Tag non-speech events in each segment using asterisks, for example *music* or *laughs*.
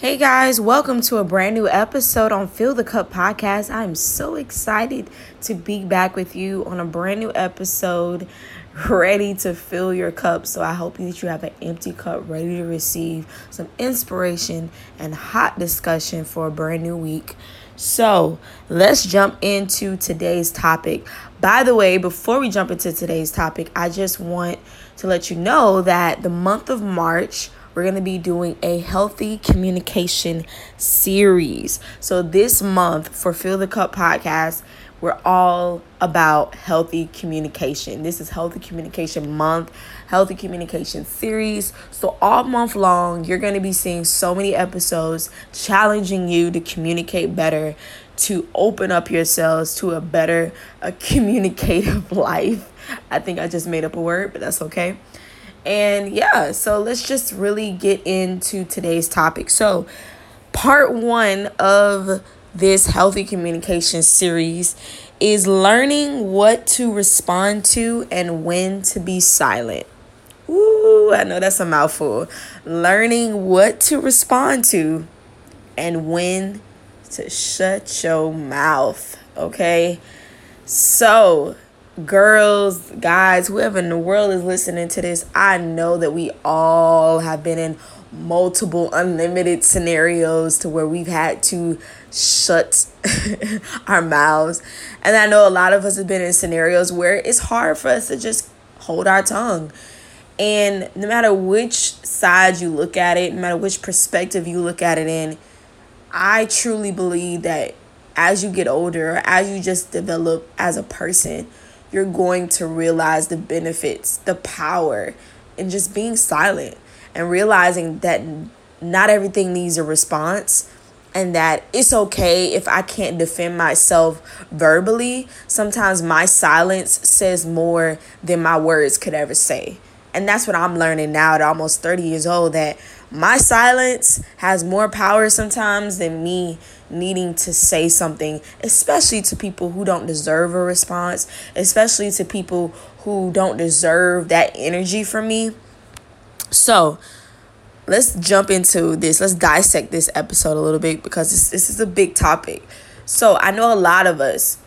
Hey guys, welcome to a brand new episode on Fill the Cup podcast. I'm so excited to be back with you on a brand new episode, ready to fill your cup. So I hope that you have an empty cup ready to receive some inspiration and hot discussion for a brand new week. So let's jump into today's topic. By the way, before we jump into today's topic, I just want to let you know that the month of March we're going to be doing a healthy communication series. So, this month for Fill the Cup podcast, we're all about healthy communication. This is Healthy Communication Month, Healthy Communication Series. So, all month long, you're going to be seeing so many episodes challenging you to communicate better, to open up yourselves to a better a communicative *laughs* life. I think I just made up a word, but that's okay. And yeah, so let's just really get into today's topic. So, part one of this healthy communication series is learning what to respond to and when to be silent. Ooh, I know that's a mouthful. Learning what to respond to and when to shut your mouth. Okay. So, girls, guys, whoever in the world is listening to this, I know that we all have been in multiple unlimited scenarios to where we've had to shut *laughs* our mouths. And I know a lot of us have been in scenarios where it's hard for us to just hold our tongue. And no matter which side you look at it, no matter which perspective you look at it in, I truly believe that as you get older, as you just develop as a person, you're going to realize the benefits, the power, and just being silent and realizing that not everything needs a response and that it's okay if I can't defend myself verbally. Sometimes my silence says more than my words could ever say. And that's what I'm learning now at almost 30 years old that my silence has more power sometimes than me needing to say something, especially to people who don't deserve a response, especially to people who don't deserve that energy from me. So, let's jump into this. Let's dissect this episode a little bit because this, this is a big topic. So, I know a lot of us,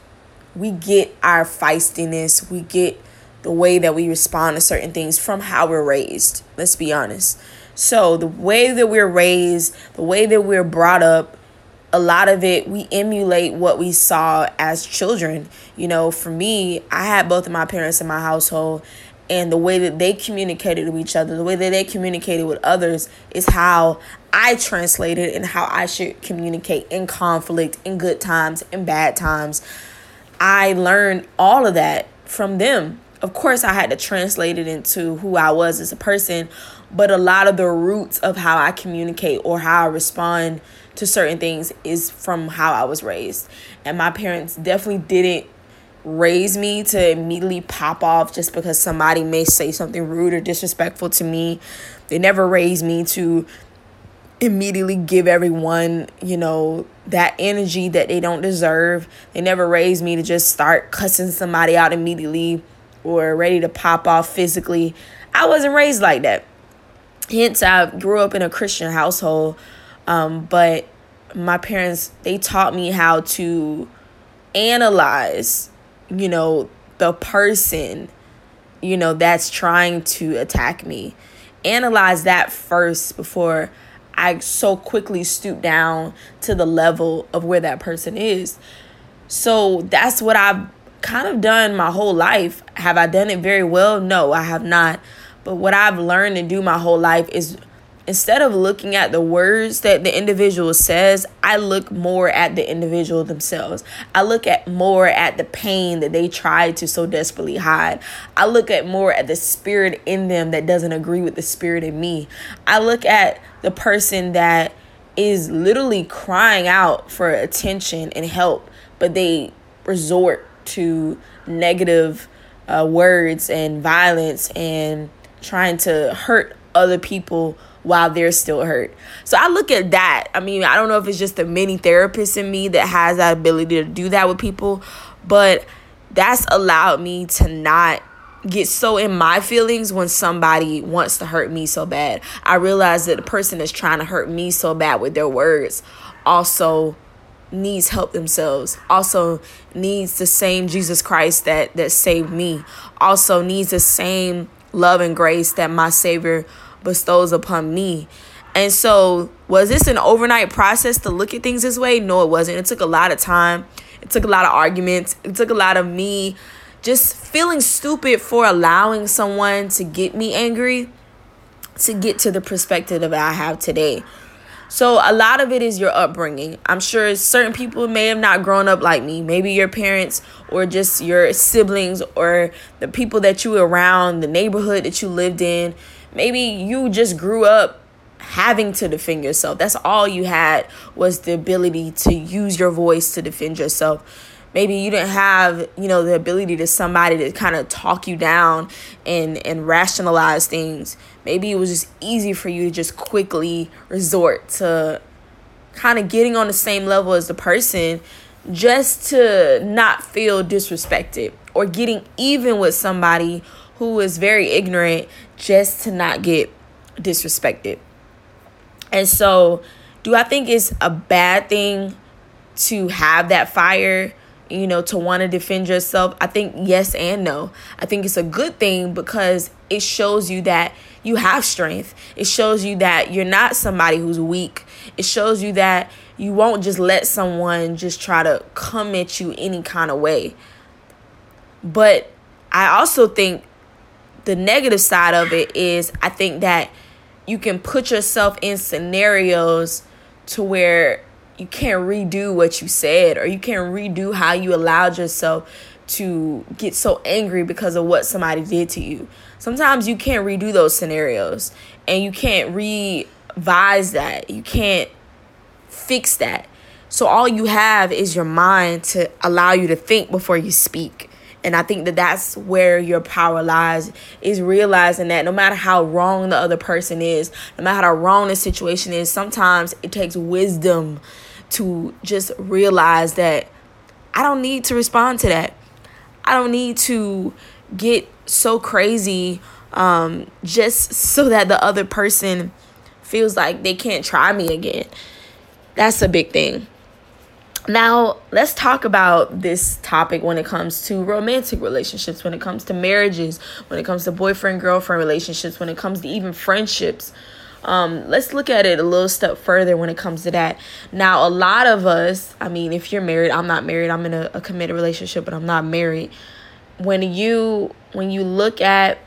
we get our feistiness, we get the way that we respond to certain things from how we're raised. Let's be honest. So, the way that we're raised, the way that we're brought up, a lot of it we emulate what we saw as children. You know, for me, I had both of my parents in my household and the way that they communicated with each other, the way that they communicated with others is how I translated and how I should communicate in conflict, in good times, in bad times. I learned all of that from them. Of course, I had to translate it into who I was as a person, but a lot of the roots of how I communicate or how I respond to certain things is from how I was raised. And my parents definitely didn't raise me to immediately pop off just because somebody may say something rude or disrespectful to me. They never raised me to immediately give everyone, you know, that energy that they don't deserve. They never raised me to just start cussing somebody out immediately or ready to pop off physically. I wasn't raised like that. Hence, I grew up in a Christian household um, but my parents, they taught me how to analyze, you know, the person, you know, that's trying to attack me. Analyze that first before I so quickly stoop down to the level of where that person is. So that's what I've kind of done my whole life. Have I done it very well? No, I have not. But what I've learned to do my whole life is instead of looking at the words that the individual says, I look more at the individual themselves. I look at more at the pain that they try to so desperately hide. I look at more at the spirit in them that doesn't agree with the spirit in me. I look at the person that is literally crying out for attention and help, but they resort to negative uh, words and violence and trying to hurt other people while they're still hurt. So I look at that. I mean, I don't know if it's just the many therapists in me that has that ability to do that with people, but that's allowed me to not get so in my feelings when somebody wants to hurt me so bad. I realize that the person that's trying to hurt me so bad with their words also needs help themselves also needs the same jesus christ that that saved me also needs the same love and grace that my savior bestows upon me and so was this an overnight process to look at things this way no it wasn't it took a lot of time it took a lot of arguments it took a lot of me just feeling stupid for allowing someone to get me angry to get to the perspective that I have today. So a lot of it is your upbringing. I'm sure certain people may have not grown up like me. Maybe your parents or just your siblings or the people that you were around, the neighborhood that you lived in. Maybe you just grew up having to defend yourself. That's all you had was the ability to use your voice to defend yourself maybe you didn't have you know the ability to somebody to kind of talk you down and and rationalize things maybe it was just easy for you to just quickly resort to kind of getting on the same level as the person just to not feel disrespected or getting even with somebody who is very ignorant just to not get disrespected and so do i think it's a bad thing to have that fire you know, to want to defend yourself? I think yes and no. I think it's a good thing because it shows you that you have strength. It shows you that you're not somebody who's weak. It shows you that you won't just let someone just try to come at you any kind of way. But I also think the negative side of it is I think that you can put yourself in scenarios to where you can't redo what you said or you can't redo how you allowed yourself to get so angry because of what somebody did to you. Sometimes you can't redo those scenarios and you can't revise that. You can't fix that. So all you have is your mind to allow you to think before you speak. And I think that that's where your power lies is realizing that no matter how wrong the other person is, no matter how wrong the situation is, sometimes it takes wisdom to just realize that I don't need to respond to that. I don't need to get so crazy um, just so that the other person feels like they can't try me again. That's a big thing. Now, let's talk about this topic when it comes to romantic relationships, when it comes to marriages, when it comes to boyfriend girlfriend relationships, when it comes to even friendships. Um, let's look at it a little step further when it comes to that. Now, a lot of us, I mean, if you're married, I'm not married, I'm in a, a committed relationship, but I'm not married. When you when you look at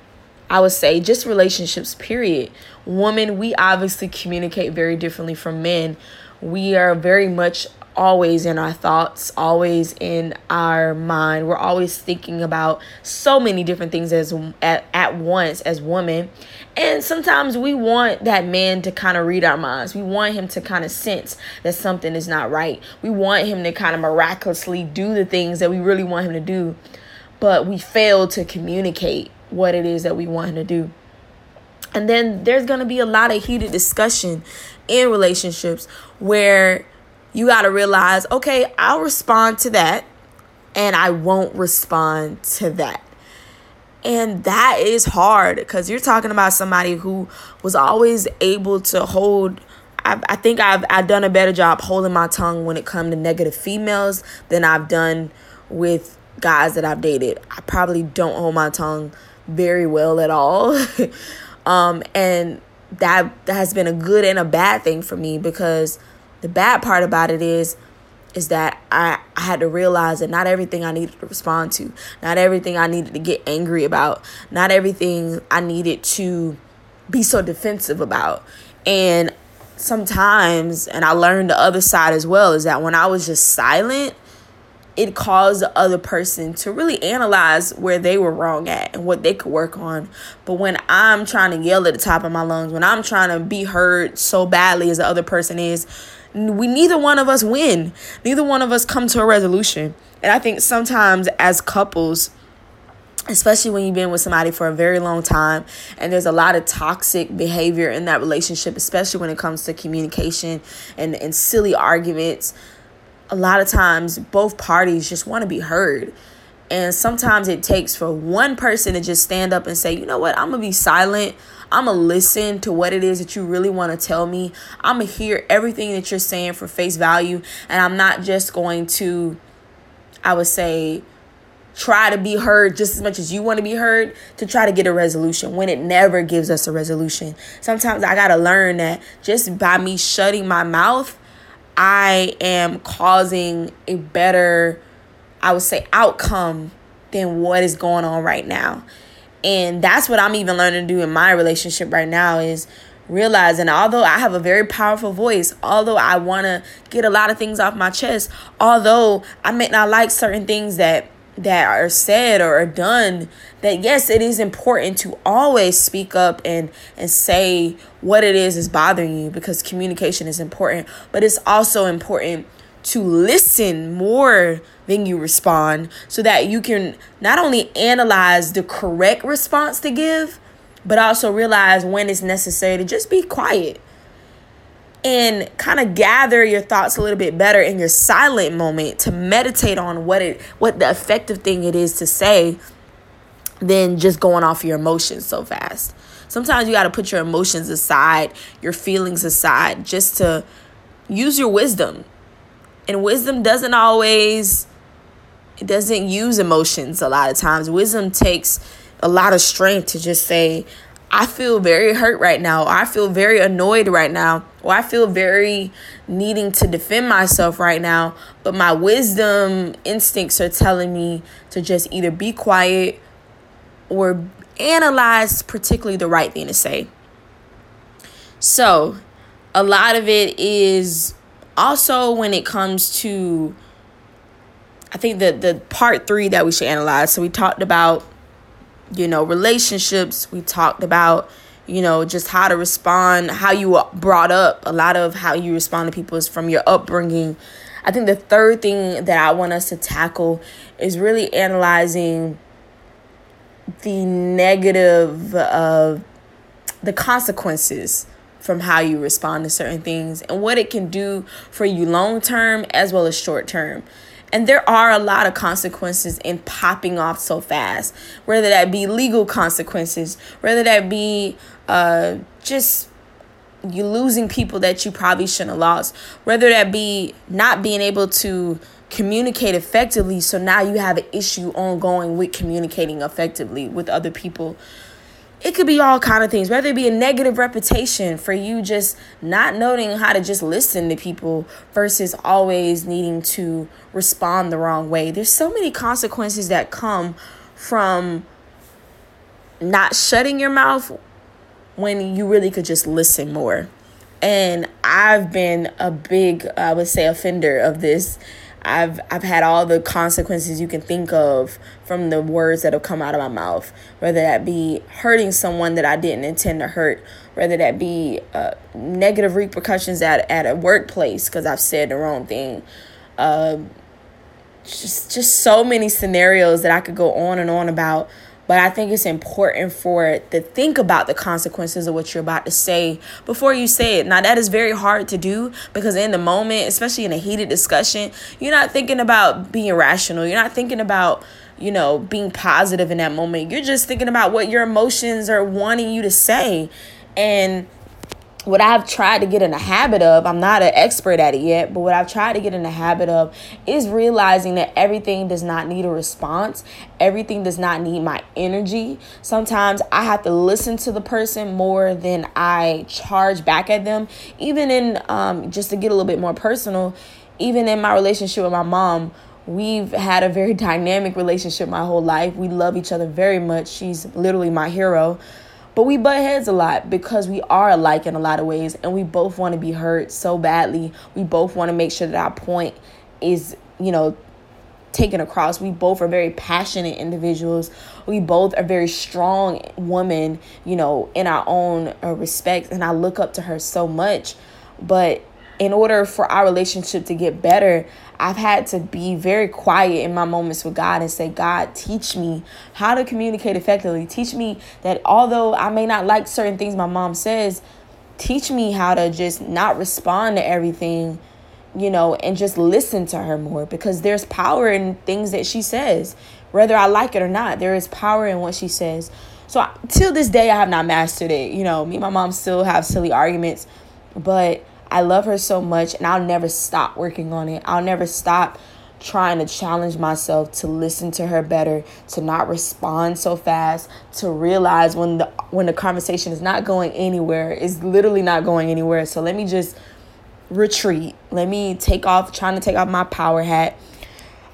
I would say just relationships, period. Women, we obviously communicate very differently from men. We are very much always in our thoughts, always in our mind. We're always thinking about so many different things as at, at once as women. And sometimes we want that man to kind of read our minds. We want him to kind of sense that something is not right. We want him to kind of miraculously do the things that we really want him to do. But we fail to communicate what it is that we want him to do. And then there's going to be a lot of heated discussion in relationships where you got to realize okay, I'll respond to that and I won't respond to that. And that is hard because you're talking about somebody who was always able to hold. I, I think I've, I've done a better job holding my tongue when it comes to negative females than I've done with guys that I've dated. I probably don't hold my tongue very well at all. *laughs* um, and that, that has been a good and a bad thing for me because the bad part about it is is that I, I had to realize that not everything I needed to respond to, not everything I needed to get angry about, not everything I needed to be so defensive about. And sometimes, and I learned the other side as well, is that when I was just silent, it caused the other person to really analyze where they were wrong at and what they could work on. But when I'm trying to yell at the top of my lungs, when I'm trying to be heard so badly as the other person is, we neither one of us win. Neither one of us come to a resolution. And I think sometimes as couples, especially when you've been with somebody for a very long time and there's a lot of toxic behavior in that relationship, especially when it comes to communication and, and silly arguments, a lot of times both parties just want to be heard. And sometimes it takes for one person to just stand up and say, you know what, I'm going to be silent. I'm going to listen to what it is that you really want to tell me. I'm going to hear everything that you're saying for face value. And I'm not just going to, I would say, try to be heard just as much as you want to be heard to try to get a resolution when it never gives us a resolution. Sometimes I got to learn that just by me shutting my mouth, I am causing a better, I would say, outcome than what is going on right now. And that's what I'm even learning to do in my relationship right now is realizing although I have a very powerful voice, although I want to get a lot of things off my chest, although I may not like certain things that that are said or are done that yes it is important to always speak up and and say what it is is bothering you because communication is important but it's also important to listen more than you respond so that you can not only analyze the correct response to give but also realize when it's necessary to just be quiet and kind of gather your thoughts a little bit better in your silent moment to meditate on what it what the effective thing it is to say than just going off your emotions so fast. Sometimes you got to put your emotions aside, your feelings aside just to use your wisdom. And wisdom doesn't always it doesn't use emotions a lot of times. Wisdom takes a lot of strength to just say, I feel very hurt right now. Or I feel very annoyed right now. Or I feel very needing to defend myself right now. But my wisdom instincts are telling me to just either be quiet or analyze particularly the right thing to say. So, a lot of it is also when it comes to I think the the part 3 that we should analyze. So we talked about you know, relationships. We talked about, you know, just how to respond, how you were brought up. A lot of how you respond to people is from your upbringing. I think the third thing that I want us to tackle is really analyzing the negative of the consequences from how you respond to certain things and what it can do for you long term as well as short term. And there are a lot of consequences in popping off so fast, whether that be legal consequences, whether that be uh, just you losing people that you probably shouldn't have lost, whether that be not being able to communicate effectively. So now you have an issue ongoing with communicating effectively with other people it could be all kind of things whether it be a negative reputation for you just not knowing how to just listen to people versus always needing to respond the wrong way. There's so many consequences that come from not shutting your mouth when you really could just listen more. And i've been a big i would say offender of this I've I've had all the consequences you can think of from the words that have come out of my mouth, whether that be hurting someone that I didn't intend to hurt, whether that be uh, negative repercussions at at a workplace because I've said the wrong thing. Uh, just just so many scenarios that I could go on and on about but I think it's important for to think about the consequences of what you're about to say before you say it. Now that is very hard to do because in the moment, especially in a heated discussion, you're not thinking about being rational. You're not thinking about you know being positive in that moment. You're just thinking about what your emotions are wanting you to say, and what I've tried to get in the habit of, I'm not an expert at it yet, but what I've tried to get in the habit of is realizing that everything does not need a response. Everything does not need my energy. Sometimes I have to listen to the person more than I charge back at them. Even in, um, just to get a little bit more personal, even in my relationship with my mom, we've had a very *laughs* dynamic relationship my whole life. We love each other very much. She's literally my hero. But we butt heads a lot because we are alike in a lot of ways and we both want to be heard so badly. We both want to make sure that our point is, you know, taken across. We both are very passionate individuals. We both are very strong women, you know, in our own uh, respect. And I look up to her so much. But in order for our relationship to get better, I've had to be very quiet in my moments with God and say, God, teach me how to communicate effectively. Teach me that although I may not like certain things my mom says, teach me how to just not respond to everything, you know, and just listen to her more because there's power in things that she says. whether I like it or not. There is power in what she says. So till this day, I have not mastered it. You know, me and my mom still have silly arguments, but I love her so much, and I'll never stop working on it. I'll never stop trying to challenge myself to listen to her better, to not respond so fast, to realize when the when the conversation is not going anywhere, is literally not going anywhere. So let me just retreat. Let me take off trying to take off my power hat.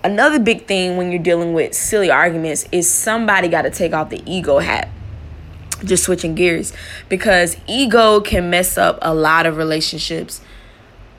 Another big thing when you're dealing with silly arguments is somebody got to take off the ego hat. Just switching gears because ego can mess up a lot of relationships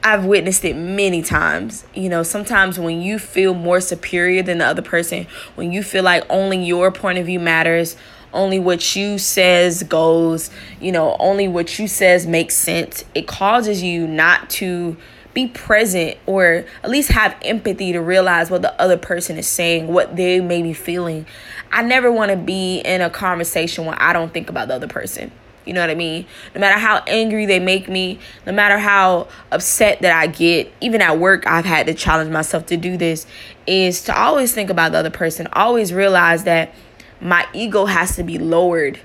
I've witnessed it many times. You know, sometimes when you feel more superior than the other person, when you feel like only your point of view matters, only what you says goes, you know, only what you says makes sense, it causes you not to be present or at least have empathy to realize what the other person is saying, what they may be feeling. I never want to be in a conversation where I don't think about the other person. You know what I mean? No matter how angry they make me, no matter how upset that I get, even at work, I've had to challenge myself to do this, is to always think about the other person. Always realize that my ego has to be lowered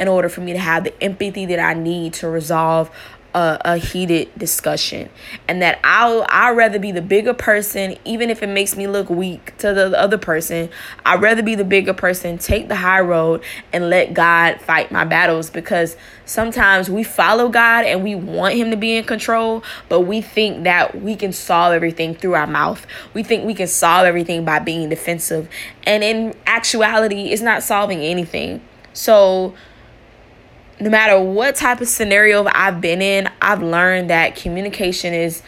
in order for me to have the empathy that I need to resolve a, a heated discussion. And that I'll I'd rather be the bigger person even if it makes me look weak to the other person I'd rather be the bigger person take the high road and let God fight my battles. Because sometimes we follow God and we want him to be in control but we think that we can solve everything through our mouth. We think we can solve everything by being defensive. And in actuality it's not solving anything. So no matter what type of scenario I've been in, I've learned that communication is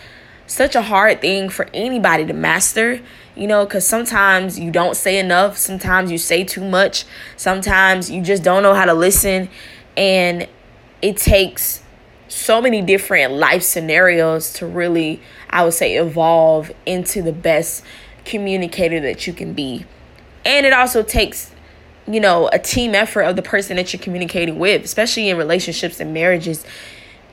such a hard thing for anybody to master, you know, because sometimes you don't say enough, sometimes you say too much, sometimes you just don't know how to listen, and it takes so many different life scenarios to really, I would say, evolve into the best communicator that you can be. And it also takes you know, a team effort of the person that you're communicating with, especially in relationships and marriages.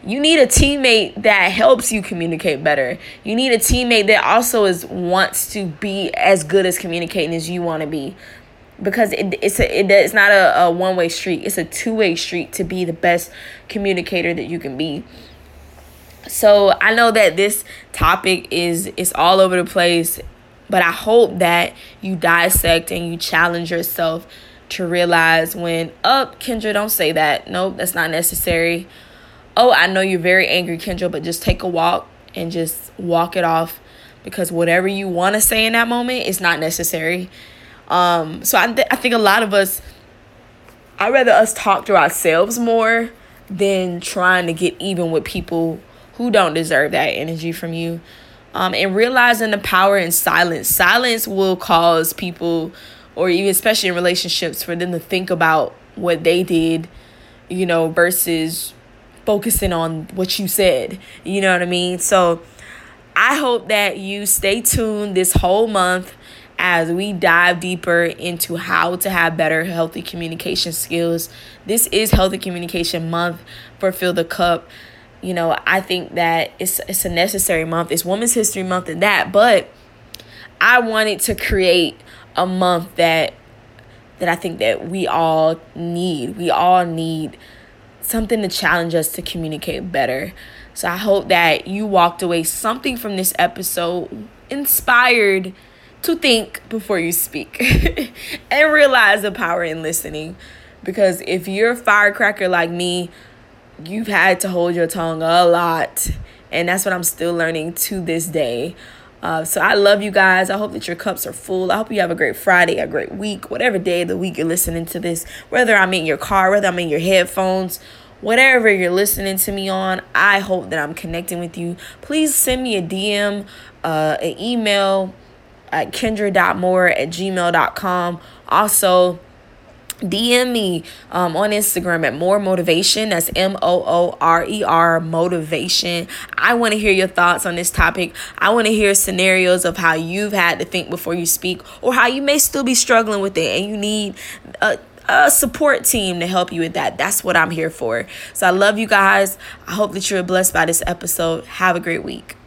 You need a teammate that helps you communicate better. You need a teammate that also is wants to be as good as communicating as you want to be. Because it, it's a, it, it's not a, a one way street. It's a two way street to be the best communicator that you can be. So I know that this topic is is all over the place, but I hope that you dissect and you challenge yourself to realize when, up, oh, Kendra, don't say that. Nope, that's not necessary. Oh, I know you're very angry, Kendra, but just take a walk and just walk it off because whatever you want to say in that moment is not necessary. Um, so I, th- I think a lot of us, I'd rather us talk to ourselves more than trying to get even with people who don't deserve that energy from you. Um, and realizing the power in silence. Silence will cause people or even especially in relationships for them to think about what they did, you know, versus focusing on what you said. You know what I mean? So I hope that you stay tuned this whole month as we dive deeper into how to have better healthy communication skills. This is healthy communication month for Fill the Cup. You know, I think that it's it's a necessary month. It's Women's History Month and that, but I wanted to create a month that that I think that we all need. We all need something to challenge us to communicate better. So I hope that you walked away something from this episode inspired to think before you speak *laughs* and realize the power in listening. Because if you're a firecracker like me, you've had to hold your tongue a lot. And that's what I'm still learning to this day. Uh, so I love you guys. I hope that your cups are full. I hope you have a great Friday, a great week, whatever day of the week you're listening to this. Whether I'm in your car, whether I'm in your headphones, whatever you're listening to me on, I hope that I'm connecting with you. Please send me a DM, uh, an email at kendra.moore at gmail.com. Also, DM me um, on Instagram at Moore Motivation. That's M O O R E R Motivation. I want to hear your thoughts on this topic. I want to hear scenarios of how you've had to think before you speak, or how you may still be struggling with it and you need a, a support team to help you with that. That's what I'm here for. So I love you guys. I hope that you're blessed by this episode. Have a great week.